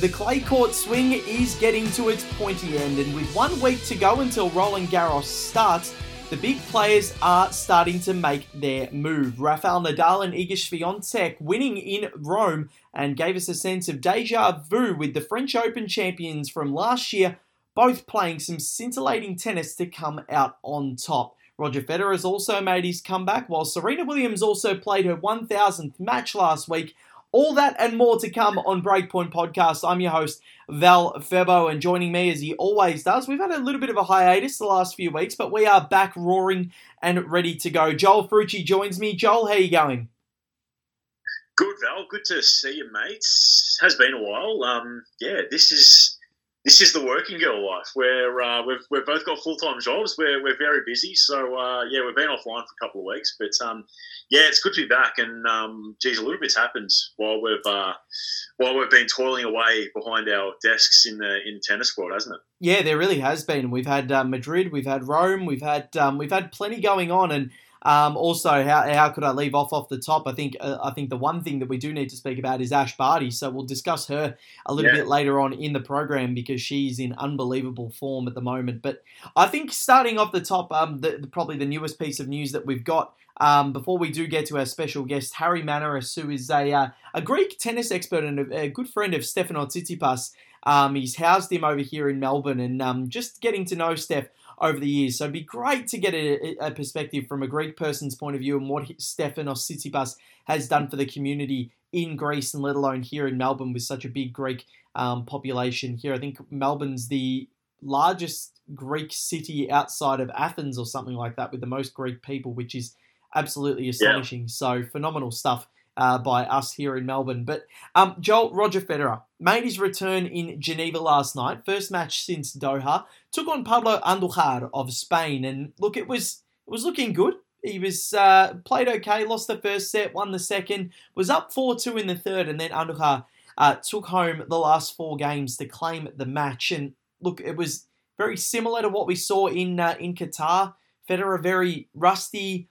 The clay court swing is getting to its pointy end, and with one week to go until Roland Garros starts, the big players are starting to make their move. Rafael Nadal and Iga Swiatek winning in Rome and gave us a sense of deja vu with the French Open champions from last year, both playing some scintillating tennis to come out on top. Roger Federer has also made his comeback, while Serena Williams also played her 1000th match last week all that and more to come on Breakpoint Podcast. I'm your host, Val Febo, and joining me as he always does, we've had a little bit of a hiatus the last few weeks, but we are back roaring and ready to go. Joel Frucci joins me. Joel, how you going? Good, Val. Good to see you, mates. Has been a while. Um, yeah, this is this is the working girl life where uh, we've, we've both got full time jobs. We're, we're very busy. So, uh, yeah, we've been offline for a couple of weeks. But, um, yeah, it's good to be back. And, um, geez, a little bit's happened while we've, uh, while we've been toiling away behind our desks in the in tennis world, hasn't it? Yeah, there really has been. We've had uh, Madrid, we've had Rome, we've had um, we've had plenty going on. And um, also, how, how could I leave off off the top? I think uh, I think the one thing that we do need to speak about is Ash Barty. So we'll discuss her a little yeah. bit later on in the program because she's in unbelievable form at the moment. But I think starting off the top, um, the, the, probably the newest piece of news that we've got. Um, before we do get to our special guest, Harry Manaris, who is a, uh, a Greek tennis expert and a, a good friend of Stefanos Tsitsipas. Um, he's housed him over here in Melbourne, and um, just getting to know Steph over the years. So it'd be great to get a, a perspective from a Greek person's point of view and what Stefanos Tsitsipas has done for the community in Greece and let alone here in Melbourne with such a big Greek um, population here. I think Melbourne's the largest Greek city outside of Athens or something like that with the most Greek people, which is absolutely astonishing. Yeah. So phenomenal stuff uh, by us here in Melbourne. But um, Joel Roger Federer made his return in Geneva last night, first match since Doha. Took on Pablo Andujar of Spain, and look, it was it was looking good. He was uh, played okay, lost the first set, won the second, was up four two in the third, and then Andujar uh, took home the last four games to claim the match. And look, it was very similar to what we saw in uh, in Qatar. Federer very rusty,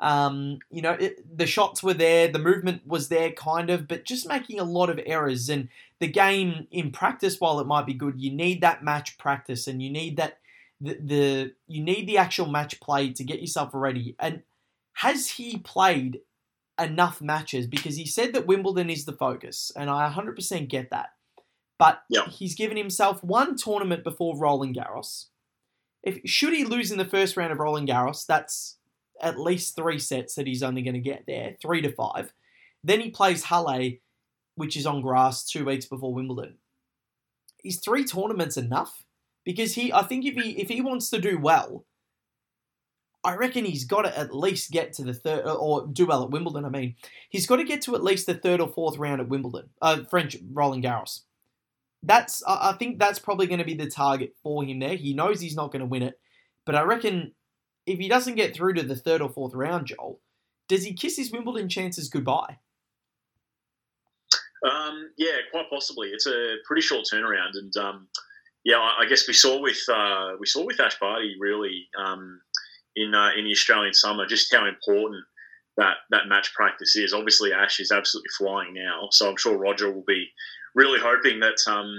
um, you know, it, the shots were there, the movement was there, kind of, but just making a lot of errors. And the game in practice, while it might be good, you need that match practice, and you need that the, the you need the actual match play to get yourself ready. And has he played enough matches? Because he said that Wimbledon is the focus, and I 100% get that. But yep. he's given himself one tournament before Roland Garros. If should he lose in the first round of Roland Garros, that's at least three sets that he's only going to get there, three to five. Then he plays Halle, which is on grass two weeks before Wimbledon. Is three tournaments enough? Because he, I think if he if he wants to do well, I reckon he's got to at least get to the third or do well at Wimbledon. I mean, he's got to get to at least the third or fourth round at Wimbledon, uh, French Roland Garros. That's I think that's probably going to be the target for him there. He knows he's not going to win it, but I reckon if he doesn't get through to the third or fourth round, Joel, does he kiss his Wimbledon chances goodbye? Um, yeah, quite possibly. It's a pretty short turnaround, and um, yeah, I, guess we saw with uh, we saw with Ash Barty really um, in uh, in the Australian summer just how important that that match practice is. Obviously, Ash is absolutely flying now, so I'm sure Roger will be really hoping that um,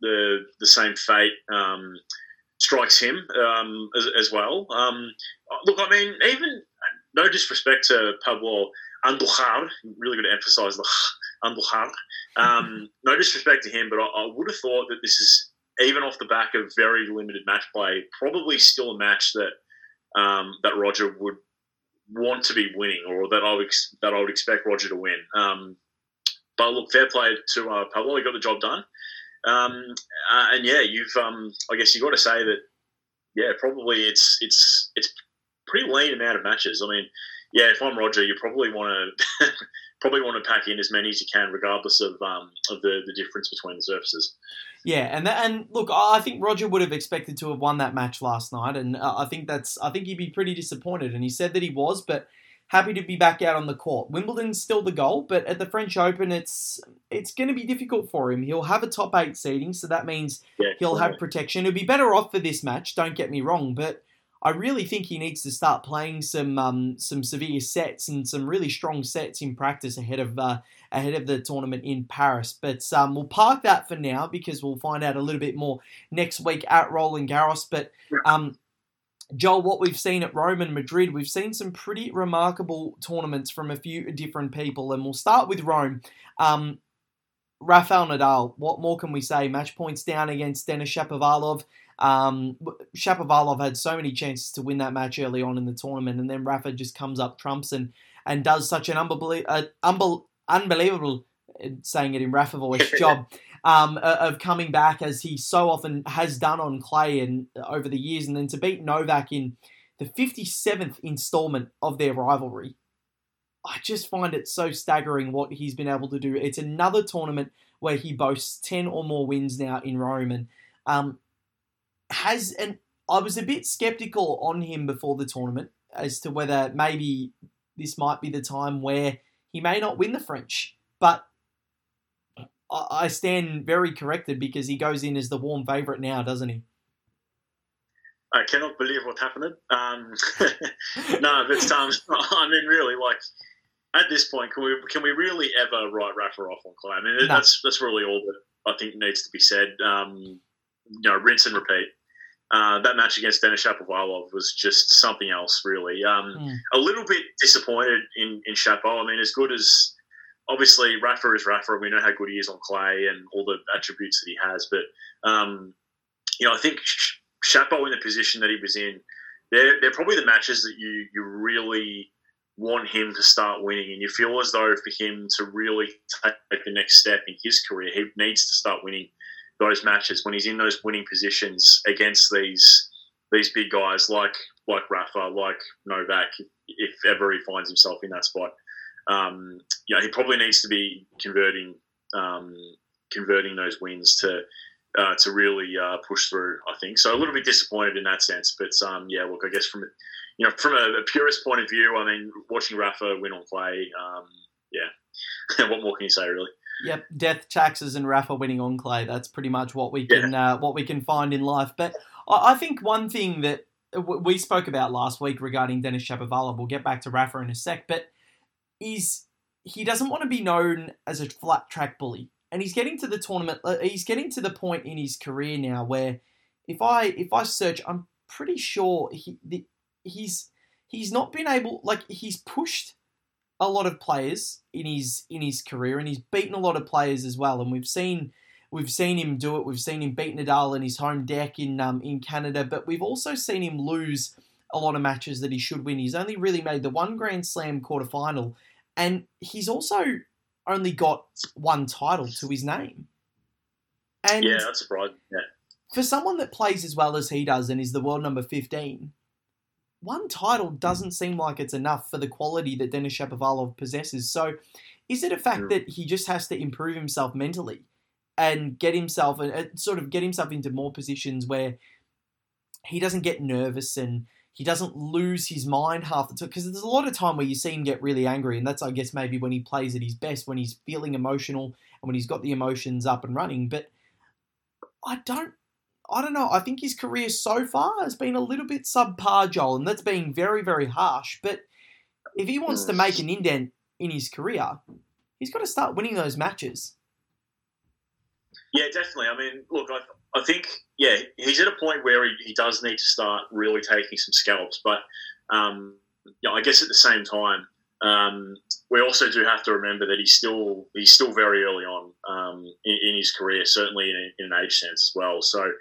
the the same fate um, strikes him um, as, as, well. Um, look, I mean, even no disrespect to Pablo Andujar, really going to emphasise the Andujar. Um, no disrespect to him, but I, I, would have thought that this is even off the back of very limited match play, probably still a match that um, that Roger would want to be winning, or that I would that I would expect Roger to win. Um, but look, fair play to uh, Pablo. He got the job done. Um, uh, and yeah, you've um, I guess you have got to say that yeah, probably it's it's it's pretty lean amount of matches. I mean, yeah, if I'm Roger, you probably want to probably want to pack in as many as you can, regardless of um, of the, the difference between the surfaces. Yeah, and that, and look, I think Roger would have expected to have won that match last night, and uh, I think that's I think he'd be pretty disappointed, and he said that he was, but happy to be back out on the court. Wimbledon's still the goal, but at the French Open, it's it's going to be difficult for him. He'll have a top eight seeding, so that means yeah, he'll have protection. He'll be better off for this match. Don't get me wrong, but I really think he needs to start playing some um, some severe sets and some really strong sets in practice ahead of uh, ahead of the tournament in Paris. But um, we'll park that for now because we'll find out a little bit more next week at Roland Garros. But um, Joel, what we've seen at Rome and Madrid, we've seen some pretty remarkable tournaments from a few different people, and we'll start with Rome. Um, Rafael Nadal, what more can we say? Match points down against Denis Shapovalov. Um, Shapovalov had so many chances to win that match early on in the tournament, and then Rafa just comes up trumps and and does such an unbelievable, uh, unbel- unbelievable uh, saying it in Rafa voice job um, of coming back as he so often has done on clay and uh, over the years, and then to beat Novak in the 57th installment of their rivalry. I just find it so staggering what he's been able to do. It's another tournament where he boasts 10 or more wins now in Rome and um, has and I was a bit skeptical on him before the tournament as to whether maybe this might be the time where he may not win the French, but I stand very corrected because he goes in as the warm favourite now, doesn't he? I cannot believe what happened. Um, no, but um, I mean, really, like at this point, can we can we really ever write Rafa off on clay? I mean, no. that's that's really all that I think needs to be said. Um, you know, rinse and repeat. Uh, that match against Denis Shapovalov was just something else, really. Um, mm. A little bit disappointed in in Shapo. I mean, as good as obviously Rafa is Rafa, we know how good he is on clay and all the attributes that he has. But um, you know, I think Shapo in the position that he was in, they're they're probably the matches that you you really want him to start winning, and you feel as though for him to really take the next step in his career, he needs to start winning those matches when he's in those winning positions against these these big guys like like Rafa, like Novak, if ever he finds himself in that spot. Um, you know, he probably needs to be converting um, converting those wins to uh, to really uh, push through. I think so. A little bit disappointed in that sense, but um, yeah. Look, I guess from you know from a, a, purist point of view, I mean, watching Rafa win on clay, um, yeah. what more can you say, really? Yep, death taxes and Rafa winning on clay. That's pretty much what we can yeah. uh, what we can find in life. But I think one thing that we spoke about last week regarding Denis Shapovalov, we'll get back to Rafa in a sec, but is he doesn't want to be known as a flat track bully, and he's getting to the tournament. Uh, he's getting to the point in his career now where if I if I search, I'm pretty sure he the, he's he's not been able like he's pushed a lot of players in his in his career, and he's beaten a lot of players as well. And we've seen we've seen him do it. We've seen him beat Nadal in his home deck in um, in Canada, but we've also seen him lose a lot of matches that he should win. He's only really made the one Grand Slam quarterfinal, and he's also only got one title to his name. And yeah, that's surprising. Yeah. For someone that plays as well as he does and is the world number 15, one title doesn't seem like it's enough for the quality that Denis Shapovalov possesses. So, is it a fact that he just has to improve himself mentally and get himself and uh, sort of get himself into more positions where he doesn't get nervous and he doesn't lose his mind half the time because there's a lot of time where you see him get really angry and that's i guess maybe when he plays at his best when he's feeling emotional and when he's got the emotions up and running but i don't I don't know. I think his career so far has been a little bit subpar, Joel, and that's being very, very harsh. But if he wants to hmm. make an indent in his career, he's got to start winning those matches. Yeah, definitely. I mean, look, I, I think, yeah, he's at a point where he, he does need to start really taking some scalps. But, um, yeah, I guess at the same time, um, we also do have to remember that he's still he's still very early on um, in, in, his career, certainly in, in, an age sense as well. So,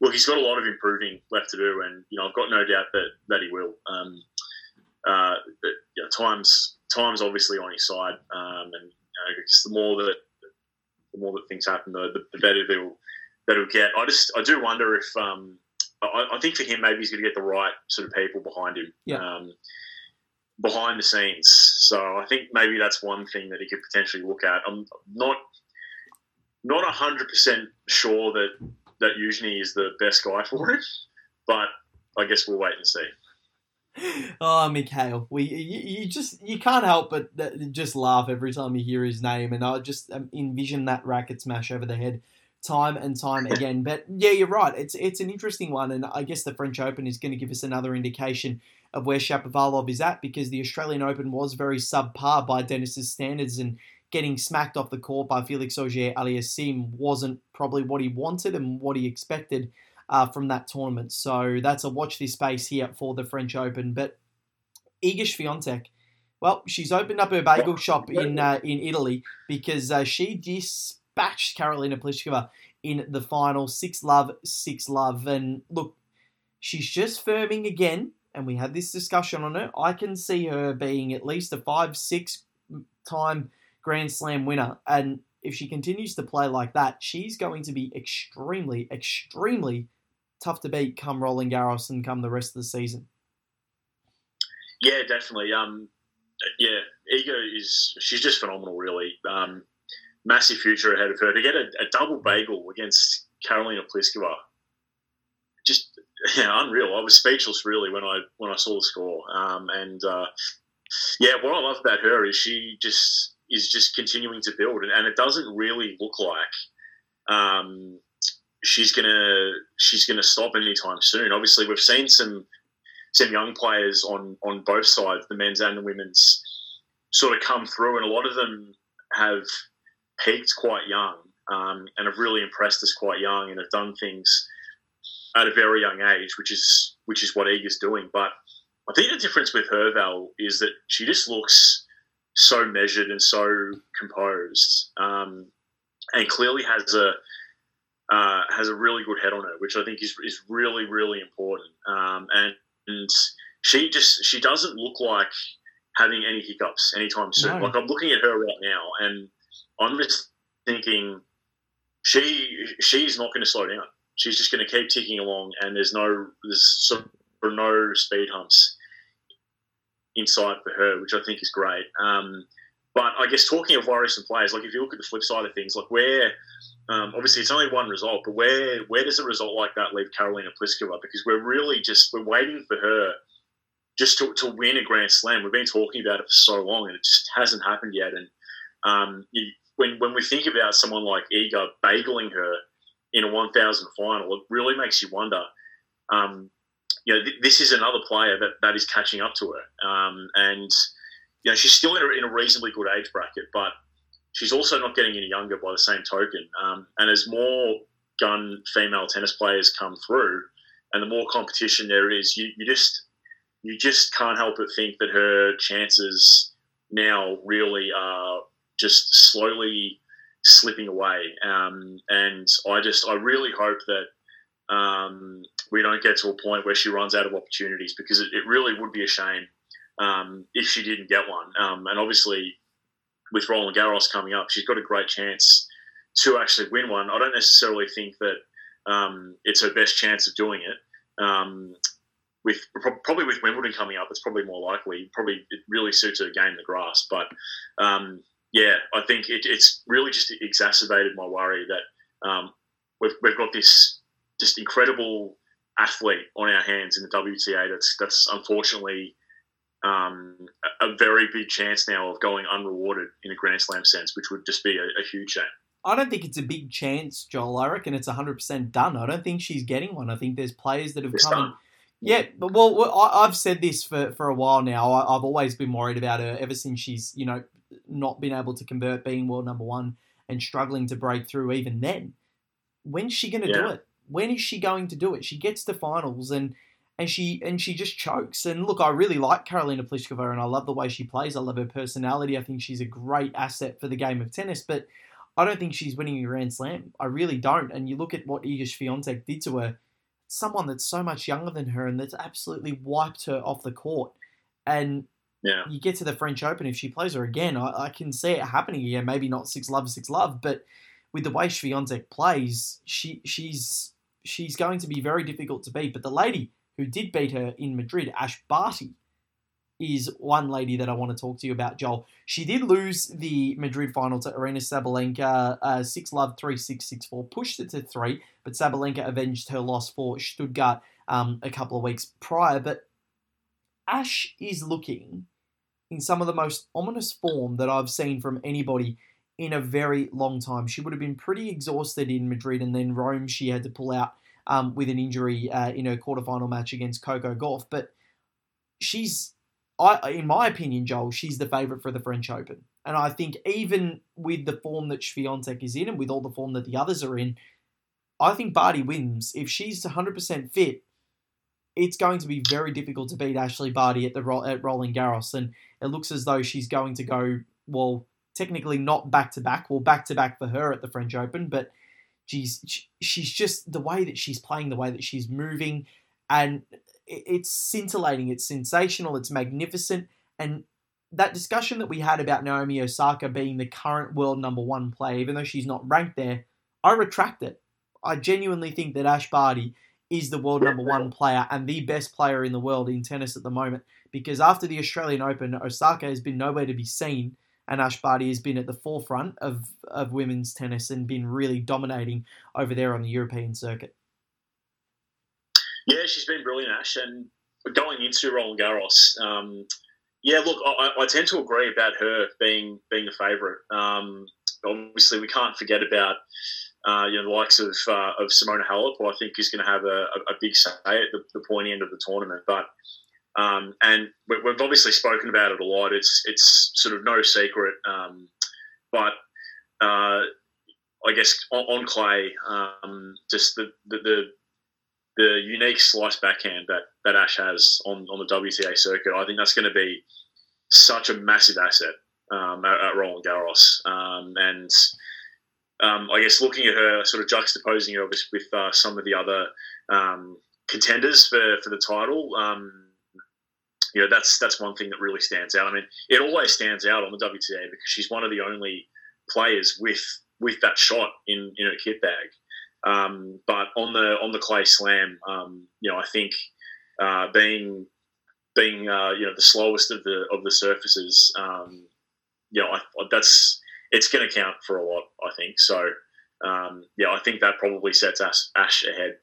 look, he's got a lot of improving left to do, and you know I've got no doubt that that he will. Um, uh, but, you know, times times obviously on his side, um, and you know, the more that the more that things happen, the, the better they'll that he'll get. I just I do wonder if um, I, I, think for him maybe he's going to get the right sort of people behind him. Yeah. Um, behind the scenes. So I think maybe that's one thing that he could potentially look at. I'm not not hundred percent sure that that Youzhny is the best guy for it, but I guess we'll wait and see. Oh, Mikhail, we you, you, just you can't help but just laugh every time you hear his name, and I just um, envision that racket smash over the head time and time again. But yeah, you're right. It's it's an interesting one, and I guess the French Open is going to give us another indication of where Shapovalov is at because the Australian Open was very subpar by Denis's standards, and getting smacked off the court by Felix Auger Aliassime wasn't probably what he wanted and what he expected uh, from that tournament. So that's a watch this space here for the French Open. But Iga Swiatek, well, she's opened up her bagel shop in uh, in Italy because uh, she dispatched Karolina Pliskova in the final. Six love, six love, and look, she's just firming again. And we had this discussion on it. I can see her being at least a five, six time Grand Slam winner. And if she continues to play like that, she's going to be extremely, extremely tough to beat come Roland Garros and come the rest of the season. Yeah, definitely. Um, yeah, Iga is she's just phenomenal, really. Um, massive future ahead of her. To get a, a double bagel against Karolina Pliskova, just yeah, unreal. I was speechless really when I when I saw the score. Um, and uh, yeah, what I love about her is she just is just continuing to build, and, and it doesn't really look like um, she's gonna she's gonna stop anytime soon. Obviously, we've seen some some young players on on both sides, the men's and the women's, sort of come through, and a lot of them have peaked quite young um, and have really impressed us quite young, and have done things at a very young age, which is which is what Iga's doing. But I think the difference with her, Val, is that she just looks so measured and so composed, um, and clearly has a uh, has a really good head on her, which I think is is really really important. Um, and, and she just she doesn't look like having any hiccups anytime soon. No. Like I'm looking at her right now, and I'm just thinking she she's not going to slow down. She's just going to keep ticking along, and there's no there's sort of no speed humps inside for her, which I think is great. Um, but I guess talking of worrisome players, like if you look at the flip side of things, like where um, obviously it's only one result, but where where does a result like that leave Karolina Pliskova? Because we're really just we're waiting for her just to, to win a Grand Slam. We've been talking about it for so long, and it just hasn't happened yet. And um, you, when when we think about someone like Iga bageling her in a 1,000 final, it really makes you wonder. Um, you know, th- this is another player that, that is catching up to her, um, and you know she's still in a, in a reasonably good age bracket, but she's also not getting any younger by the same token. Um, and as more gun female tennis players come through, and the more competition there is, you, you just you just can't help but think that her chances now really are just slowly slipping away. Um, and I just I really hope that um, we don't get to a point where she runs out of opportunities because it, it really would be a shame um, if she didn't get one. Um, and obviously, with Roland Garros coming up, she's got a great chance to actually win one. I don't necessarily think that um, it's her best chance of doing it. Um, with probably with Wimbledon coming up, it's probably more likely. Probably it really suits her game, the grass. But yeah, I think it, it's really just exacerbated my worry that um, we've, we've got this just incredible athlete on our hands in the WTA. That's that's unfortunately um, a very big chance now of going unrewarded in a Grand Slam sense, which would just be a, a huge shame. I don't think it's a big chance, Joel. I reckon it's 100% done. I don't think she's getting one. I think there's players that have it's come. Yeah, but well, I've said this for, for a while now. I've always been worried about her ever since she's, you know, not been able to convert being world number one and struggling to break through even then. When's she going to yeah. do it? When is she going to do it? She gets to finals and and she and she just chokes. And look, I really like Karolina Pliskova, and I love the way she plays. I love her personality. I think she's a great asset for the game of tennis, but I don't think she's winning a Grand Slam. I really don't. And you look at what Iga Swiatek did to her, someone that's so much younger than her and that's absolutely wiped her off the court. And yeah. you get to the French Open, if she plays her again, I, I can see it happening again. Maybe not six love, six love, but with the way Swiatek plays, she she's she's going to be very difficult to beat. But the lady who did beat her in Madrid, Ash Barty, is one lady that I want to talk to you about, Joel. She did lose the Madrid final to Aryna Sabalenka, uh, 6 love, 3 6 6 4, pushed it to 3, but Sabalenka avenged her loss for Stuttgart um, a couple of weeks prior. But Ash is looking in some of the most ominous form that I've seen from anybody in a very long time. She would have been pretty exhausted in Madrid, and then Rome she had to pull out um, with an injury uh, in her quarterfinal match against Coco Gauff. But she's, I, in my opinion, Joel, she's the favourite for the French Open. And I think even with the form that Swiatek is in, and with all the form that the others are in, I think Barty wins. If she's 100% fit, it's going to be very difficult to beat Ashleigh Barty at the at Roland Garros, and it looks as though she's going to go well. Technically, not back to back. Well, back to back for her at the French Open, but she's she's just the way that she's playing, the way that she's moving, and it's scintillating. It's sensational. It's magnificent, and that discussion that we had about Naomi Osaka being the current world number one player, even though she's not ranked there, I retract it. I genuinely think that Ash Barty is the world number one player and the best player in the world in tennis at the moment. Because after the Australian Open, Osaka has been nowhere to be seen, and Ash Barty has been at the forefront of, of women's tennis and been really dominating over there on the European circuit. Yeah, she's been brilliant, Ash. And going into Roland Garros, um, yeah, look, I, I, tend to agree about her being being the favourite. Um, obviously, we can't forget about uh, you know, the likes of uh, of Simona Halep, who I think is going to have a, a, big say at the, the point end of the tournament. But um, and we've obviously spoken about it a lot. It's it's sort of no secret, um, but uh, I guess on, on clay, um, just the, the, the the unique slice backhand that, that Ash has on, on the WTA circuit, I think that's going to be such a massive asset um, at, at Roland Garros. Um, and um, I guess looking at her, sort of juxtaposing her with uh, some of the other um, contenders for, for the title, um, you know, that's that's one thing that really stands out. I mean, it always stands out on the WTA because she's one of the only players with with that shot in in her kit bag. Um, but on the on the clay slam, um, you know, I think uh, being being uh, you know the slowest of the of the surfaces, um, you know, I, that's it's going to count for a lot, I think. So, um, yeah, I think that probably sets Ash, Ash ahead.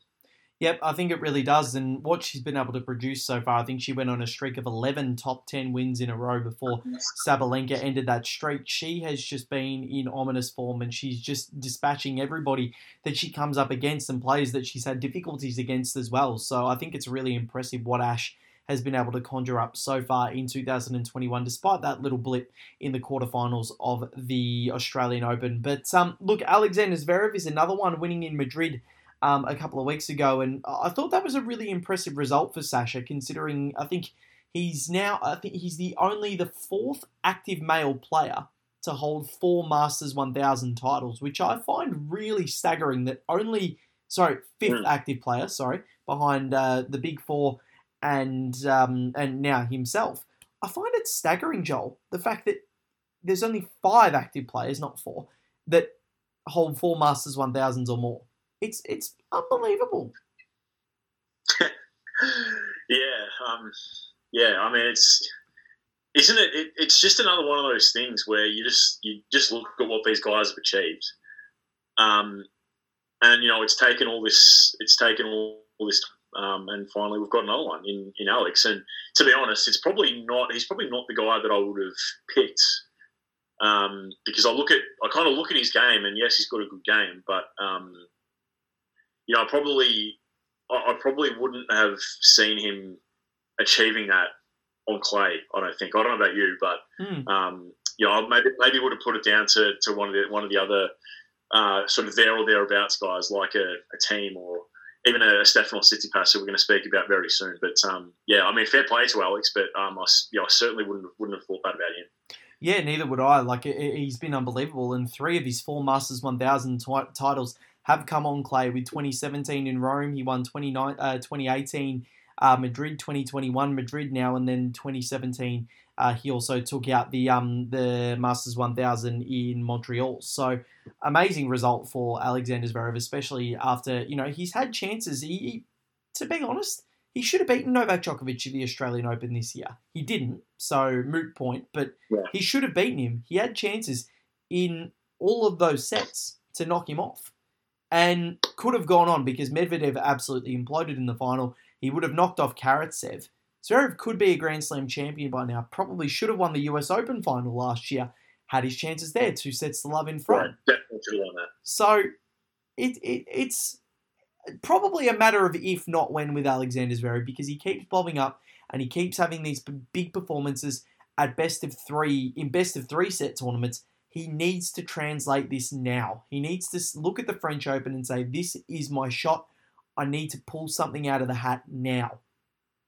Yep, I think it really does. And what she's been able to produce so far, I think she went on a streak of 11 top 10 wins in a row before Sabalenka ended that streak. She has just been in ominous form and she's just dispatching everybody that she comes up against and players that she's had difficulties against as well. So I think it's really impressive what Ash has been able to conjure up so far in 2021, despite that little blip in the quarterfinals of the Australian Open. But um, look, Alexander Zverev is another one winning in Madrid. Um, a couple of weeks ago, and I thought that was a really impressive result for Sasha, considering I think he's now I think he's the only the fourth active male player to hold four Masters 1000 titles, which I find really staggering. That only sorry fifth mm. active player, sorry, behind uh, the big four and um, and now himself. I find it staggering, Joel, the fact that there's only five active players, not four, that hold four Masters 1000s or more. It's it's unbelievable. yeah, um, yeah. I mean, it's isn't it, it, It's just another one of those things where you just you just look at what these guys have achieved, um, and you know it's taken all this. It's taken all, all this um, and finally, we've got another one in, in Alex. And to be honest, it's probably not. He's probably not the guy that I would have picked um, because I look at I kind of look at his game, and yes, he's got a good game, but um, you know, I probably I, I, probably wouldn't have seen him achieving that on clay. I don't think. I don't know about you, but mm. um, you know, maybe maybe would have put it down to, to one of the one of the other uh, sort of there or thereabouts guys, like a, a Thiem or even a Stefano Tsitsipas who we're going to speak about very soon. But um, yeah, I mean, fair play to Alex, but um, I, yeah, I certainly wouldn't wouldn't have thought that about him. Yeah, neither would I. Like he's been unbelievable, and three of his four Masters 1000 t- titles have come on clay. With 2017 in Rome, he won 29, uh, 2018 uh, Madrid, 2021 Madrid now, and then 2017 uh, he also took out the um, the Masters 1000 in Montreal. So amazing result for Alexander Zverev, especially after you know he's had chances. He, he, to be honest, he should have beaten Novak Djokovic at the Australian Open this year. He didn't, so moot point. But yeah. he should have beaten him. He had chances in all of those sets to knock him off, and could have gone on because Medvedev absolutely imploded in the final. He would have knocked off Karatsev Zverev could be a Grand Slam champion by now. Probably should have won the US Open final last year had his chances there, two sets to love in front. Right, definitely on that. So it, it it's probably a matter of if not when with Alexander Zverev because he keeps bobbing up and he keeps having these big performances at best of three in best of three set tournaments. He needs to translate this now. He needs to look at the French Open and say, "This is my shot. I need to pull something out of the hat now."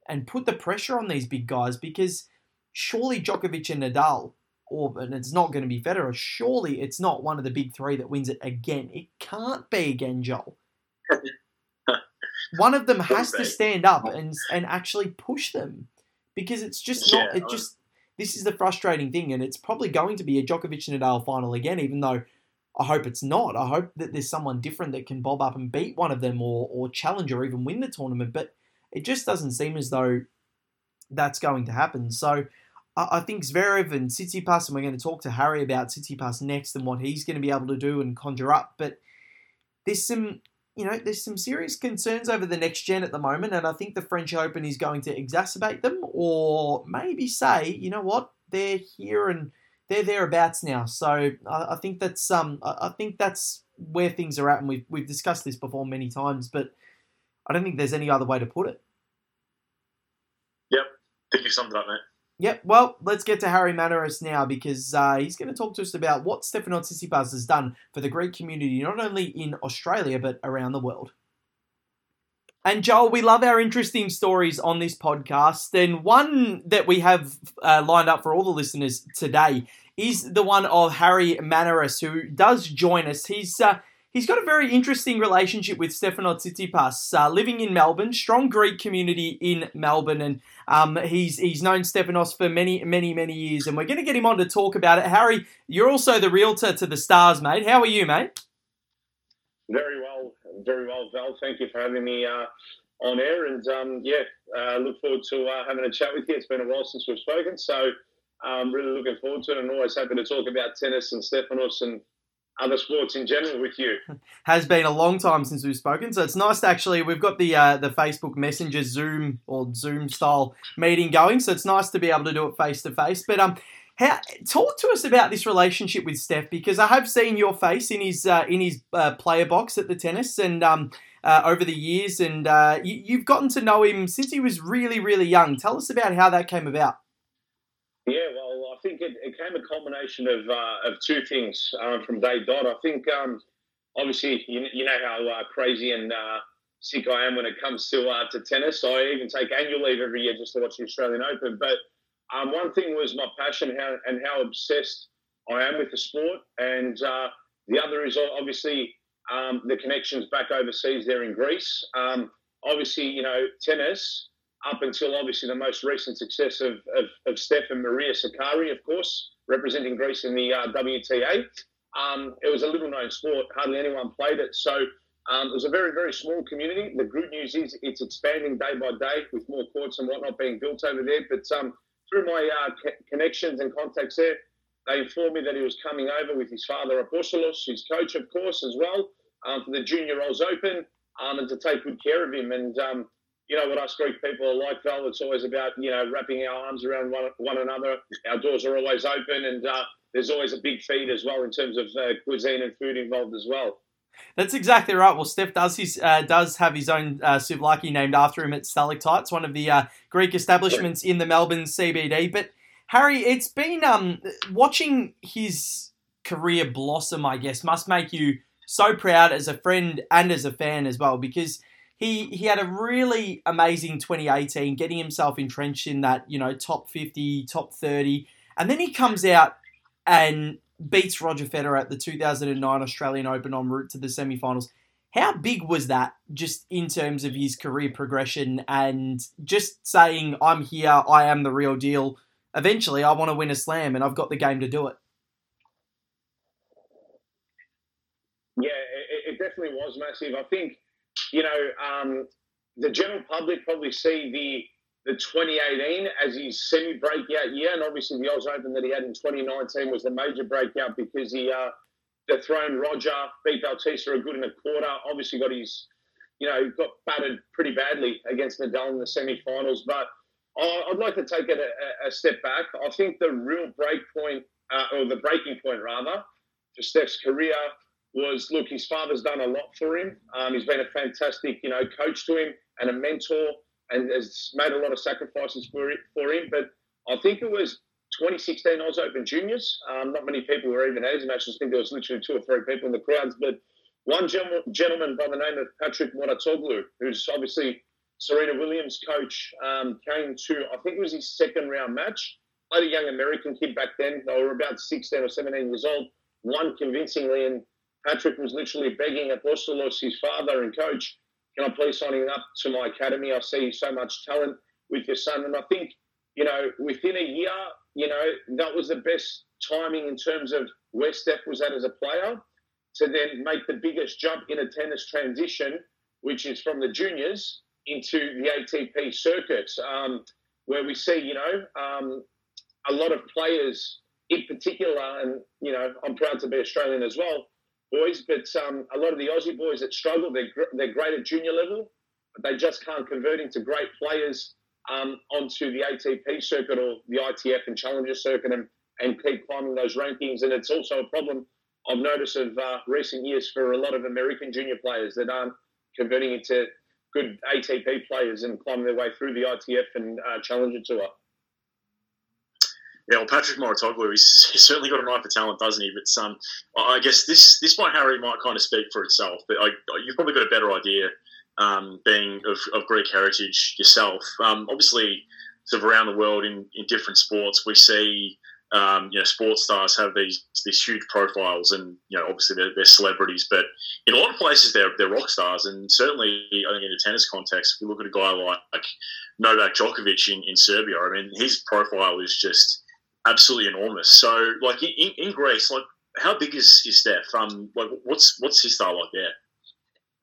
And put the pressure on these big guys because surely Djokovic and Nadal, or and it's not going to be Federer, surely it's not one of the big three that wins it again. It can't be again, Joel. one of them has to stand up and and actually push them because it's just not. It just this is the frustrating thing, and it's probably going to be a Djokovic and Nadal final again, even though. I hope it's not. I hope that there's someone different that can bob up and beat one of them or, or challenge or even win the tournament. But it just doesn't seem as though that's going to happen. So I think Zverev and Tsitsipas, and we're going to talk to Harry about Tsitsipas next and what he's going to be able to do and conjure up. But there's some you know, there's some serious concerns over the next gen at the moment, and I think the French Open is going to exacerbate them, or maybe say, you know what, they're here and they're thereabouts now. So I, think that's um, I think that's where things are at, and we've we've discussed this before many times, but I don't think there's any other way to put it. Yep, I think you summed it up, mate. Yep. Well, let's get to Harry Manaras now because uh, he's going to talk to us about what Stefanos Tsitsipas has done for the Greek community, not only in Australia but around the world. And Joel, we love our interesting stories on this podcast. And one that we have uh, lined up for all the listeners today is the one of Harry Manaras, who does join us. He's uh, He's got a very interesting relationship with Stefano Tsitsipas, uh, living in Melbourne, strong Greek community in Melbourne, and um, he's he's known Stefanos for many, many, many years, and we're going to get him on to talk about it. Harry, you're also the realtor to the Stars, mate. How are you, mate? Very well, very well, Val. Thank you for having me uh, on air, and um, yeah, uh, look forward to uh, having a chat with you. It's been a while since we've spoken, so I'm um, really looking forward to it, and always happy to talk about tennis and Stefanos and other sports in general with you. Has been a long time since we've spoken, so it's nice to actually we've got the uh, the Facebook Messenger Zoom or Zoom style meeting going, so it's nice to be able to do it face to face. But um, how, talk to us about this relationship with Steph because I have seen your face in his uh, in his uh, player box at the tennis and um, uh, over the years, and uh, you, you've gotten to know him since he was really really young. Tell us about how that came about. Yeah, well, I think it, it came a combination of uh, of two things um, from day dot. I think um, obviously you, you know how uh, crazy and uh, sick I am when it comes to uh, to tennis. I even take annual leave every year just to watch the Australian Open. But um, one thing was my passion how, and how obsessed I am with the sport, and uh, the other is obviously um, the connections back overseas there in Greece. Um, obviously, you know, tennis up until obviously the most recent success of, of, of Steph and Maria Sakkari, of course, representing Greece in the uh, WTA. Um, it was a little known sport, hardly anyone played it. So um, it was a very, very small community. The good news is it's expanding day by day with more courts and whatnot being built over there. But um, through my uh, connections and contacts there, they informed me that he was coming over with his father, Apostolos, his coach, of course, as well, um, for the Junior Rolls Open um, and to take good care of him. And um, you know what I Greek people are like, Val. It's always about you know wrapping our arms around one, one another. Our doors are always open, and uh, there's always a big feed as well in terms of uh, cuisine and food involved as well. That's exactly right. Well, Steph does his uh, does have his own uh, souvlaki named after him at Stalactites, one of the uh, Greek establishments in the Melbourne CBD. But Harry, it's been um, watching his career blossom. I guess must make you so proud as a friend and as a fan as well, because he he had a really amazing 2018, getting himself entrenched in that you know top 50, top 30, and then he comes out and beats Roger Federer at the 2009 Australian Open en route to the semi-finals. How big was that, just in terms of his career progression and just saying, "I'm here, I am the real deal." Eventually, I want to win a slam, and I've got the game to do it. Yeah, it, it definitely was massive. I think you know, um, the general public probably see the the 2018 as his semi breakout year, and obviously the Oz Open that he had in 2019 was the major breakout because he uh, dethroned Roger, beat Bautista Agut in a quarter. Obviously got his, you know, got battered pretty badly against Nadal in the semi-finals. But I'd like to take it a, a step back. I think the real break point uh, or the breaking point rather, for Steph's career was look, his father's done a lot for him. Um, he's been a fantastic, you know, coach to him and a mentor, and has made a lot of sacrifices for it for him. But I think it was 2016 Oz Open Juniors. Um, not many people were even at his matches. I think there was literally two or three people in the crowds. But one gentleman by the name of Patrick Mouratoglou, who's obviously Serena Williams' coach, um, came to, I think it was his second round match. Played a young American kid back then. They were about 16 or 17 years old. Won convincingly, and Patrick was literally begging Apostolos, his father and coach, can I please sign him up to my academy? I see so much talent with your son. And I think, you know, within a year, you know, that was the best timing in terms of where Steph was at as a player to then make the biggest jump in a tennis transition, which is from the juniors into the ATP circuit, um, where we see, you know, um, a lot of players in particular, and, you know, I'm proud to be Australian as well, boys, but um, a lot of the Aussie boys that struggle, they're, they're great at junior level, but they just can't convert into great players um, onto the ATP circuit or the ITF and Challenger circuit and, and keep climbing those rankings. And it's also a problem I've noticed of uh, recent years for a lot of American junior players that aren't converting into good ATP players and climbing their way through the ITF and uh, Challenger Tour. Yeah, well, Patrick Mouratoglou, he's, he's, certainly got an eye for talent, doesn't he? But um, I guess this this by Harry might kind of speak for itself. But I, you've probably got a better idea, um, being of, of, Greek heritage yourself. Um, obviously, sort of around the world in, in different sports, we see um, you know, sports stars have these these huge profiles, and you know, obviously they're, they're, celebrities. But in a lot of places, they're they're rock stars, and certainly, I think in a tennis context, if we look at a guy like, like Novak Djokovic in, in Serbia, I mean, his profile is just absolutely enormous. So, like in, in Greece, like how big is, is Steph? Um, like what's what's his style like there?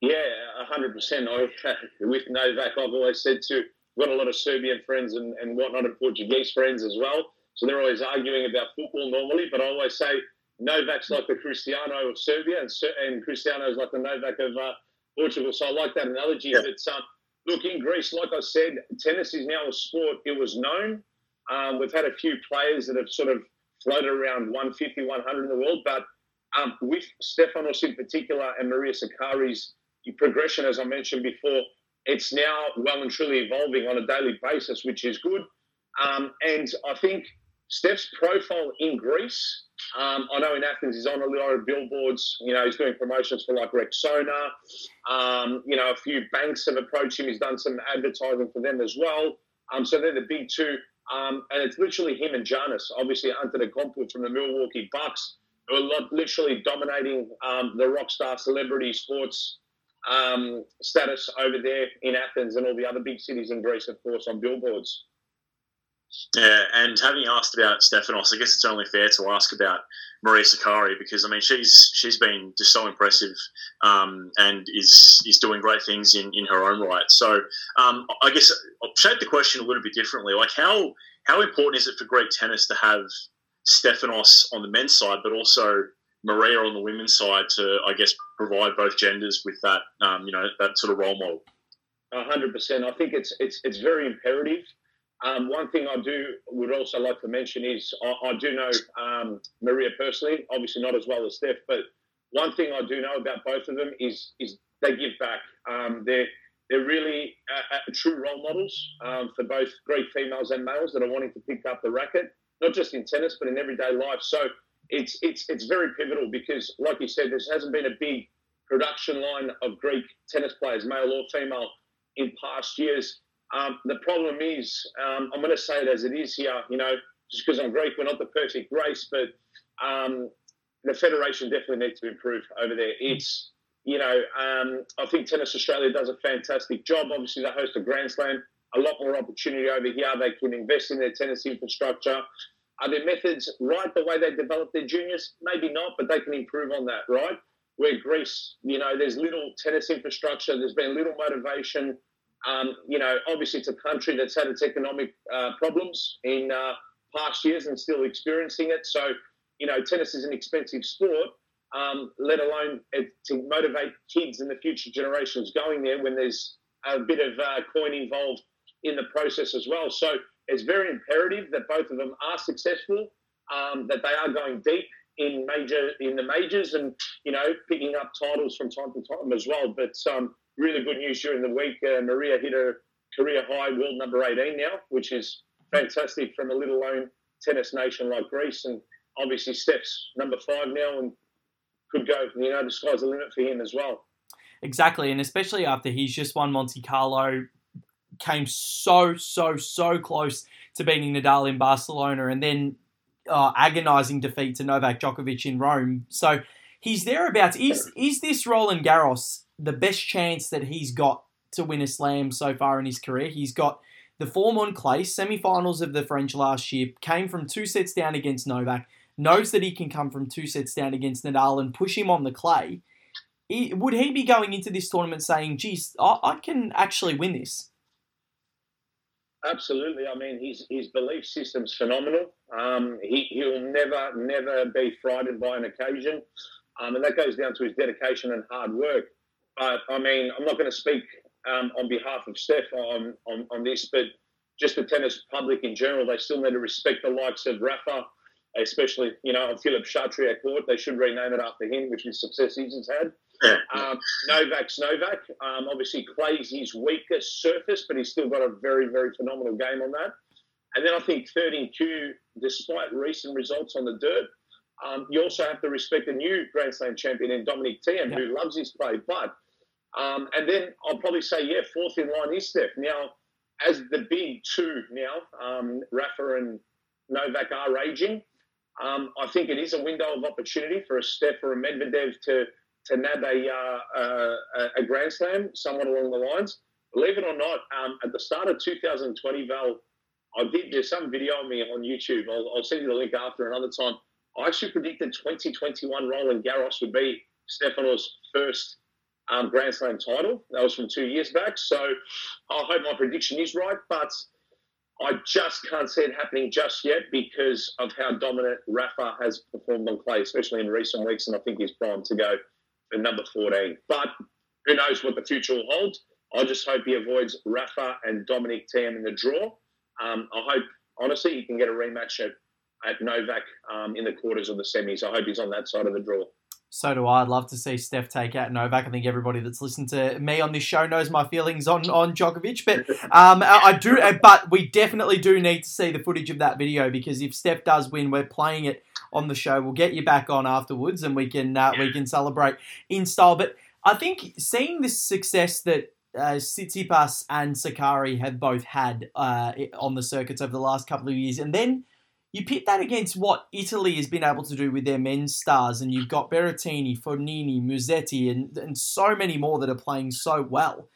Yeah, hundred percent. With Novak, I've always said to got a lot of Serbian friends and, and whatnot, and Portuguese friends as well. So they're always arguing about football normally, but I always say Novak's like the Cristiano of Serbia, and, and Cristiano is like the Novak of uh, Portugal. So I like that analogy. Yeah. But um, look, in Greece, like I said, tennis is now a sport. It was known. Um, we've had a few players that have sort of floated around 150, 100 in the world, but um, with Stefanos in particular and Maria Sakkari's progression, as I mentioned before, it's now well and truly evolving on a daily basis, which is good. Um, and I think Steph's profile in Greece, um, I know in Athens he's on a lot of billboards. You know, he's doing promotions for like Rexona. Um, you know, a few banks have approached him. He's done some advertising for them as well. Um, so they're the big two. Um, and it's literally him and Giannis, obviously Antetokounmpo from the Milwaukee Bucks, who are literally dominating um, the rock star celebrity sports um, status over there in Athens and all the other big cities in Greece, of course, on billboards. Yeah, and having asked about Stefanos, I guess it's only fair to ask about Maria Sakkari because I mean she's she's been just so impressive um, and is is doing great things in, in her own right. So um, I guess I'll shape the question a little bit differently. Like how how important is it for Greek tennis to have Stefanos on the men's side, but also Maria on the women's side to I guess provide both genders with that um, you know that sort of role model. hundred percent. I think it's it's it's very imperative. Um, one thing I do would also like to mention is I, I do know um, Maria personally, obviously not as well as Steph, but one thing I do know about both of them is is they give back. Um, they're they're really uh, uh, true role models um, for both Greek females and males that are wanting to pick up the racket, not just in tennis but in everyday life. So it's it's it's very pivotal because, like you said, there hasn't been a big production line of Greek tennis players, male or female, in past years. Um, the problem is, um, I'm going to say it as it is here, you know, just because I'm Greek, we're not the perfect race, but um, the federation definitely needs to improve over there. It's, you know, um, I think Tennis Australia does a fantastic job. Obviously, they host a Grand Slam, a lot more opportunity over here. They can invest in their tennis infrastructure. Are their methods right the way they develop their juniors? Maybe not, but they can improve on that, right? Where Greece, you know, there's little tennis infrastructure, there's been little motivation um, you know, obviously, it's a country that's had its economic uh, problems in uh, past years and still experiencing it. So, you know, tennis is an expensive sport, um, let alone it, to motivate kids and the future generations going there when there's a bit of uh, coin involved in the process as well. So, it's very imperative that both of them are successful. um, that they are going deep in major in the majors and you know picking up titles from time to time as well. But um, really good news during the week. Uh, Maria hit her career high, world number 18 now, which is fantastic from a little known tennis nation like Greece. And obviously Steph's number five now and could go. You know, the sky's the limit for him as well. Exactly, and especially after he's just won Monte Carlo, came so so so close to beating Nadal in Barcelona, and then uh, agonizing defeat to Novak Djokovic in Rome. So he's thereabouts. Is is this Roland Garros the best chance that he's got to win a slam so far in his career? He's got the form on clay, semi-finals of the French last year, came from two sets down against Novak, knows that he can come from two sets down against Nadal and push him on the clay. Would he be going into this tournament saying, geez, I can actually win this? Absolutely. I mean, his his belief system's phenomenal. Um, he he'll never never be frightened by an occasion, um, and that goes down to his dedication and hard work. But I mean, I'm not going to speak um, on behalf of Steph on, on on this, but just the tennis public in general, they still need to respect the likes of Rafa, especially you know Philippe Chatrier Court. They should rename it after him, which is success he's had. Um, Novak's Novak. Um, obviously, clay's his weakest surface, but he's still got a very, very phenomenal game on that. And then I think 13Q, despite recent results on the dirt, um, you also have to respect the new Grand Slam champion in Dominic Thiem, yeah. who loves his play. But, um, and then I'll probably say, yeah, fourth in line is Steph. Now, as the big two now, um, Rafa and Novak are raging. Um, I think it is a window of opportunity for a Steph or a Medvedev to to nab a, uh, uh, a Grand Slam, somewhat along the lines. Believe it or not, um, at the start of 2020, Val, I did there's some video of me on YouTube. I'll, I'll, send you the link after another time. I actually predicted 2021 Roland Garros would be Stefano's first um, Grand Slam title. That was from two years back. So I hope my prediction is right, but I just can't see it happening just yet because of how dominant Rafa has performed on clay, especially in recent weeks, and I think he's primed to go for number 14. But who knows what the future will hold? I just hope he avoids Rafa and Dominic Thiem in the draw. Um, I hope, honestly, he can get a rematch at, at Novak um, in the quarters or the semis. I hope he's on that side of the draw. So do I. I'd love to see Steph take out Novak. I think everybody that's listened to me on this show knows my feelings on, on Djokovic. But um, I do. But we definitely do need to see the footage of that video because if Steph does win, we're playing it on the show. We'll get you back on afterwards, and we can uh, we can celebrate in style. But I think seeing this success that uh, Tsitsipas and Sakkari have both had uh, on the circuits over the last couple of years, and then you pit that against what Italy has been able to do with their men's stars, and you've got Berrettini, Fognini, Musetti, and, and so many more that are playing so well.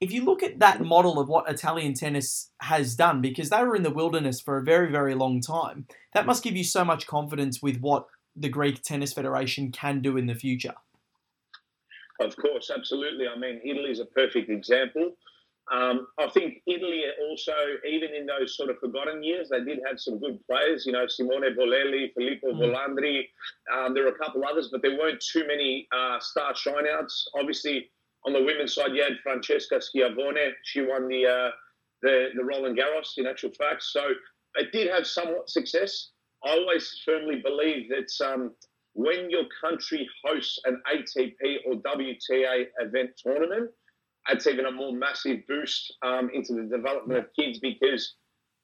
If you look at that model of what Italian tennis has done, because they were in the wilderness for a very, very long time, that must give you so much confidence with what the Greek Tennis Federation can do in the future. Of course, absolutely. I mean, Italy is a perfect example. Um, I think Italy also, even in those sort of forgotten years, they did have some good players. You know, Simone Bolelli, Filippo mm. Volandri. Um, there were a couple others, but there weren't too many uh, star shineouts. Obviously, on the women's side, you had Francesca Schiavone. She won the uh, the the Roland Garros, in actual fact. So it did have somewhat success. I always firmly believe that um, when your country hosts an ATP or WTA event tournament, that's even a more massive boost um, into the development of kids because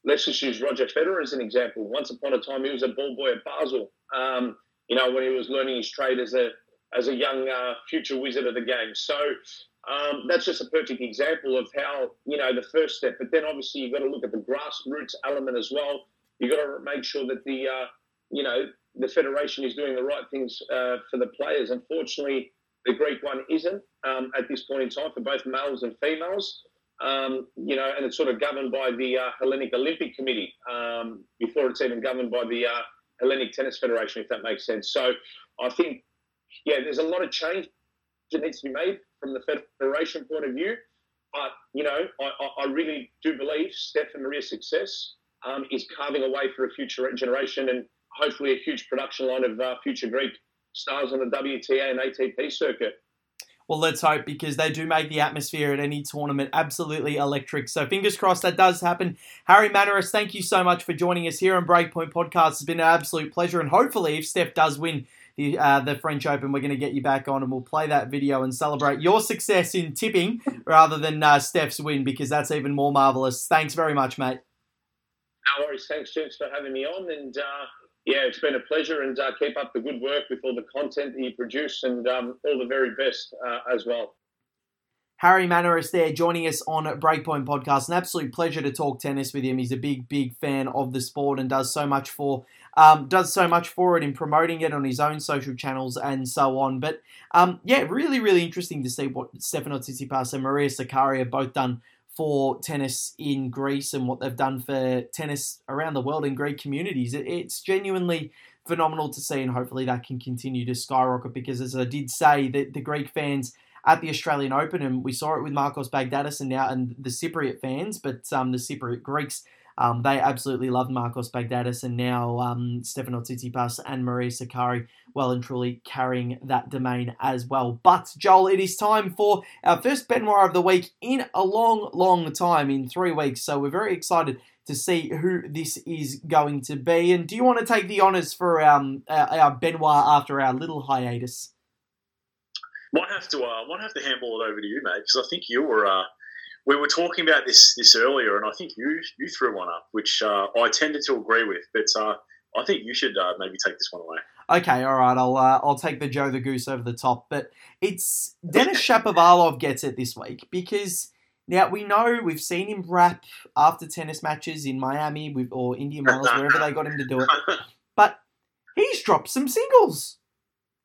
let's just use Roger Federer as an example. Once upon a time, he was a ball boy at Basel. Um, you know, when he was learning his trade as a as a young uh, future wizard of the game. So um, that's just a perfect example of how you know the first step. But then obviously you've got to look at the grassroots element as well. You've got to make sure that the uh, you know the federation is doing the right things uh, for the players. Unfortunately, the Greek one isn't um, at this point in time for both males and females. Um, you know, and it's sort of governed by the uh, Hellenic Olympic Committee um, before it's even governed by the uh, Hellenic Tennis Federation, if that makes sense. So I think, yeah, there's a lot of change that needs to be made from the federation point of view. But, you know, I, I really do believe Steph and Maria's success um, is carving a way for a future generation and hopefully a huge production line of uh, future Greek stars on the WTA and ATP circuit. Well, let's hope because they do make the atmosphere at any tournament absolutely electric. So fingers crossed that does happen. Harry Manners, thank you so much for joining us here on Breakpoint Podcast. It's been an absolute pleasure, and hopefully, if Steph does win the uh, the French Open, we're going to get you back on and we'll play that video and celebrate your success in tipping rather than uh, Steph's win because that's even more marvelous. Thanks very much, mate. No worries. Thanks, James, for having me on. And uh, yeah, it's been a pleasure. And uh, keep up the good work with all the content that you produce and um, all the very best uh, as well. Harry Manners there joining us on Breakpoint Podcast. An absolute pleasure to talk tennis with him. He's a big, big fan of the sport and does so much for um, does so much for it in promoting it on his own social channels and so on. But um, yeah, really, really interesting to see what Stefanos Tsitsipas and Maria Sakkari have both done for tennis in Greece and what they've done for tennis around the world in Greek communities. it's genuinely phenomenal to see, and hopefully that can continue to skyrocket because, as I did say, the, the Greek fans at the Australian Open, and we saw it with Marcos Baghdatis and now and the Cypriot fans, but um, the Cypriot Greeks. Um, they absolutely loved Marcos Baghdatis, and now um, Stefanos Tsitsipas and Maria Sakkari well and truly carrying that domain as well. But Joel, it is time for our first Benoit of the week in a long, long time, in three weeks. So we're very excited to see who this is going to be. And do you want to take the honours for um, our, our Benoit after our little hiatus? Might have to, uh, might have to handball it over to you, mate, because I think you were. Uh, we were talking about this this earlier, and I think you you threw one up, which uh, I tended to agree with, but uh, I think you should uh, maybe take this one away. Okay, all right, I'll uh, I'll take the Joe the Goose over the top, but it's Denis Shapovalov gets it this week because now we know we've seen him rap after tennis matches in Miami with, or Indian Wells, wherever they got him to do it, but he's dropped some singles.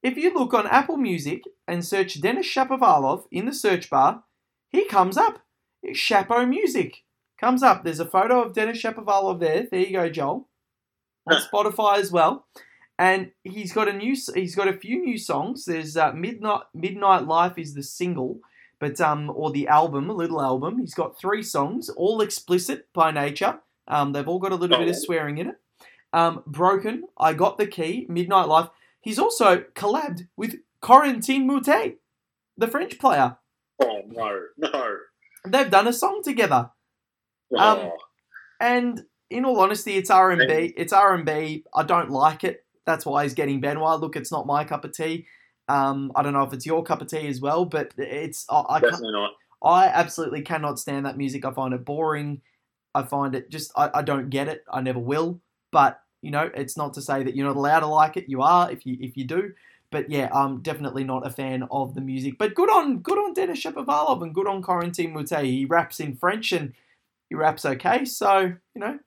If you look on Apple Music and search Denis Shapovalov in the search bar, he comes up. Shapo Music comes up. There's a photo of Denis Shapovalov there. There you go, Joel. On Spotify as well. And he's got a new. He's got a few new songs. There's uh, Midnight Midnight Life is the single, but um, or the album, a little album. He's got three songs, all explicit by nature. Um, they've all got a little bit of swearing in it. Um, Broken, I Got the Key, Midnight Life. He's also collabed with Corentin Moutet, the French player. Oh no, no. They've done a song together. Oh. Um, and in all honesty, it's R and B. It's R and B. I don't like it. That's why he's getting Benoit. Look, it's not my cup of tea. Um, I don't know if it's your cup of tea as well, but it's I, I definitely not. I absolutely cannot stand that music. I find it boring. I find it just I, I don't get it. I never will. But you know, it's not to say that you're not allowed to like it. You are if you if you do. But yeah, I'm definitely not a fan of the music. But good on good on Denis Shapovalov and good on Corentin Moutet. He raps in French and he raps okay. So you know,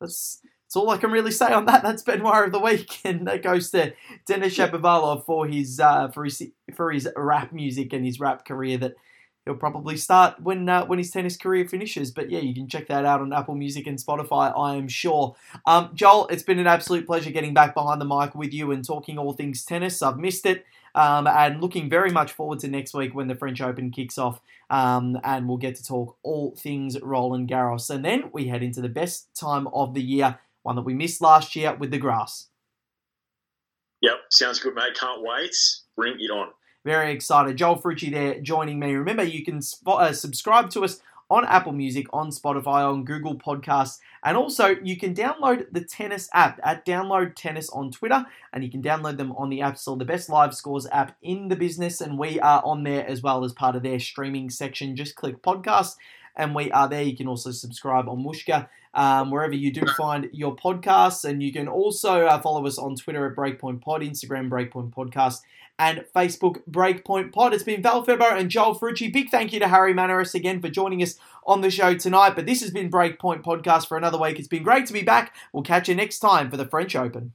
that's that's all I can really say on that. That's Benoit of the week, and that goes to Denis Shapovalov for his uh, for his for his rap music and his rap career that he'll probably start when uh, when his tennis career finishes. But yeah, you can check that out on Apple Music and Spotify, I am sure. Um, Joel, it's been an absolute pleasure getting back behind the mic with you and talking all things tennis. I've missed it. Um, and looking very much forward to next week when the French Open kicks off, um, and we'll get to talk all things Roland Garros. And then we head into the best time of the year, one that we missed last year with the grass. Yep, sounds good, mate. Can't wait. Bring it on. Very excited. Joel Frucci there joining me. Remember, you can sp- uh, subscribe to us on Apple Music, on Spotify, on Google Podcasts, and also you can download the Tennis app at Download Tennis on Twitter, and you can download them on the App Store, the best live scores app in the business, and we are on there as well as part of their streaming section. Just click podcast, and we are there. You can also subscribe on Mushka. Um, wherever you do find your podcasts, and you can also uh, follow us on Twitter at Breakpoint Pod, Instagram Breakpoint Podcast, and Facebook Breakpoint Pod. It's been Val Febo and Joel Frucci. Big thank you to Harry Manners again for joining us on the show tonight. But this has been Breakpoint Podcast for another week. It's been great to be back. We'll catch you next time for the French Open.